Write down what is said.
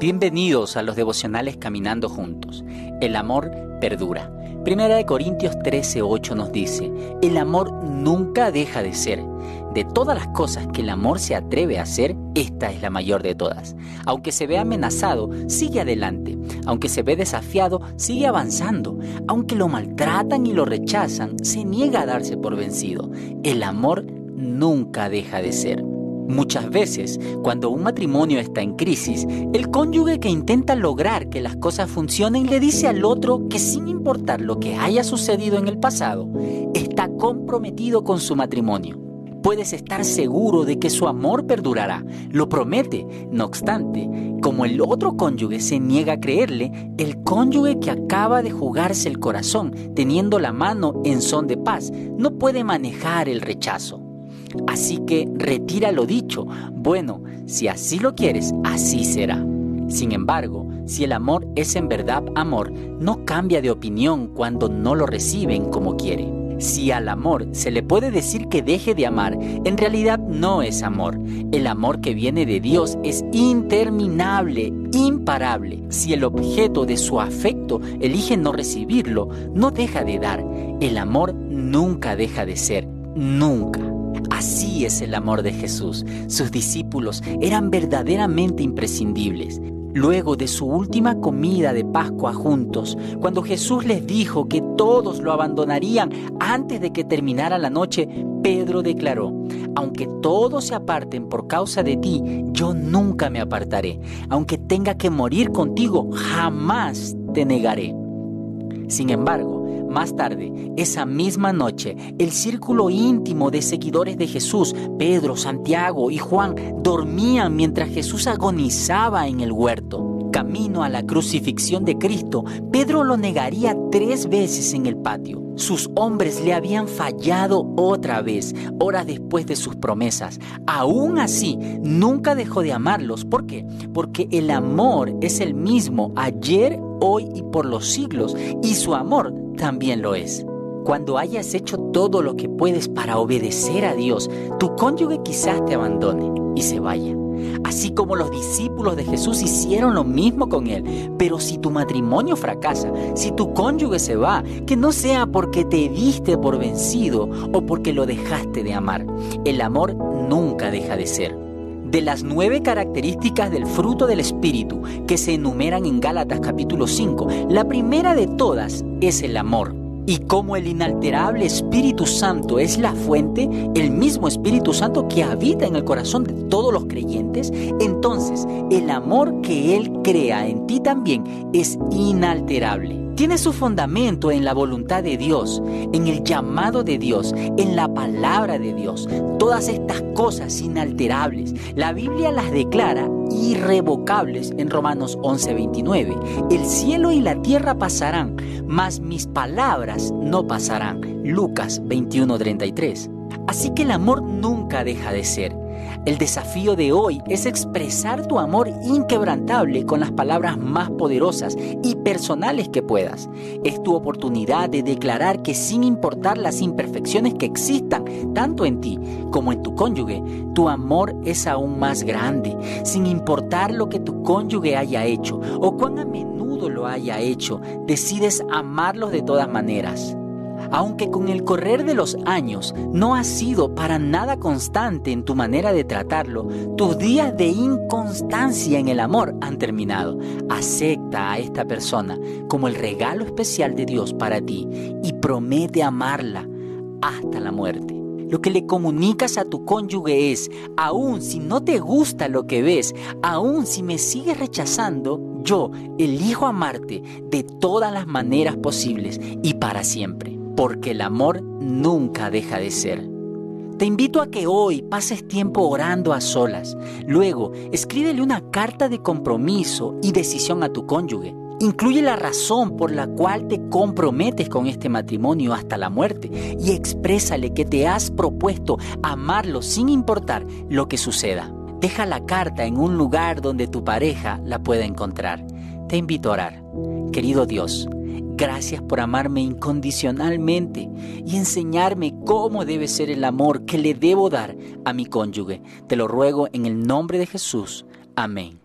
Bienvenidos a los devocionales Caminando Juntos. El amor perdura. Primera de Corintios 13:8 nos dice, el amor nunca deja de ser. De todas las cosas que el amor se atreve a hacer, esta es la mayor de todas. Aunque se ve amenazado, sigue adelante. Aunque se ve desafiado, sigue avanzando. Aunque lo maltratan y lo rechazan, se niega a darse por vencido. El amor nunca deja de ser. Muchas veces, cuando un matrimonio está en crisis, el cónyuge que intenta lograr que las cosas funcionen le dice al otro que sin importar lo que haya sucedido en el pasado, está comprometido con su matrimonio. Puedes estar seguro de que su amor perdurará, lo promete. No obstante, como el otro cónyuge se niega a creerle, el cónyuge que acaba de jugarse el corazón teniendo la mano en son de paz no puede manejar el rechazo. Así que retira lo dicho. Bueno, si así lo quieres, así será. Sin embargo, si el amor es en verdad amor, no cambia de opinión cuando no lo reciben como quiere. Si al amor se le puede decir que deje de amar, en realidad no es amor. El amor que viene de Dios es interminable, imparable. Si el objeto de su afecto elige no recibirlo, no deja de dar. El amor nunca deja de ser, nunca. Así es el amor de Jesús. Sus discípulos eran verdaderamente imprescindibles. Luego de su última comida de Pascua juntos, cuando Jesús les dijo que todos lo abandonarían antes de que terminara la noche, Pedro declaró, aunque todos se aparten por causa de ti, yo nunca me apartaré. Aunque tenga que morir contigo, jamás te negaré. Sin embargo, más tarde, esa misma noche, el círculo íntimo de seguidores de Jesús, Pedro, Santiago y Juan, dormían mientras Jesús agonizaba en el huerto. Camino a la crucifixión de Cristo, Pedro lo negaría tres veces en el patio. Sus hombres le habían fallado otra vez, horas después de sus promesas. Aún así, nunca dejó de amarlos. ¿Por qué? Porque el amor es el mismo ayer, hoy y por los siglos, y su amor también lo es. Cuando hayas hecho todo lo que puedes para obedecer a Dios, tu cónyuge quizás te abandone y se vaya. Así como los discípulos de Jesús hicieron lo mismo con él. Pero si tu matrimonio fracasa, si tu cónyuge se va, que no sea porque te diste por vencido o porque lo dejaste de amar. El amor nunca deja de ser de las nueve características del fruto del Espíritu que se enumeran en Gálatas capítulo 5, la primera de todas es el amor. Y como el inalterable Espíritu Santo es la fuente, el mismo Espíritu Santo que habita en el corazón de todos los creyentes, entonces el amor que Él crea en ti también es inalterable tiene su fundamento en la voluntad de Dios, en el llamado de Dios, en la palabra de Dios. Todas estas cosas inalterables, la Biblia las declara irrevocables en Romanos 11:29. El cielo y la tierra pasarán, mas mis palabras no pasarán. Lucas 21:33. Así que el amor nunca deja de ser. El desafío de hoy es expresar tu amor inquebrantable con las palabras más poderosas y personales que puedas. Es tu oportunidad de declarar que sin importar las imperfecciones que existan, tanto en ti como en tu cónyuge, tu amor es aún más grande, sin importar lo que tu cónyuge haya hecho o cuán a menudo lo haya hecho, decides amarlos de todas maneras aunque con el correr de los años no has sido para nada constante en tu manera de tratarlo, tus días de inconstancia en el amor han terminado. Acepta a esta persona como el regalo especial de Dios para ti y promete amarla hasta la muerte. Lo que le comunicas a tu cónyuge es, aun si no te gusta lo que ves, aun si me sigues rechazando, yo elijo amarte de todas las maneras posibles y para siempre porque el amor nunca deja de ser. Te invito a que hoy pases tiempo orando a solas. Luego, escríbele una carta de compromiso y decisión a tu cónyuge. Incluye la razón por la cual te comprometes con este matrimonio hasta la muerte y exprésale que te has propuesto amarlo sin importar lo que suceda. Deja la carta en un lugar donde tu pareja la pueda encontrar. Te invito a orar. Querido Dios, Gracias por amarme incondicionalmente y enseñarme cómo debe ser el amor que le debo dar a mi cónyuge. Te lo ruego en el nombre de Jesús. Amén.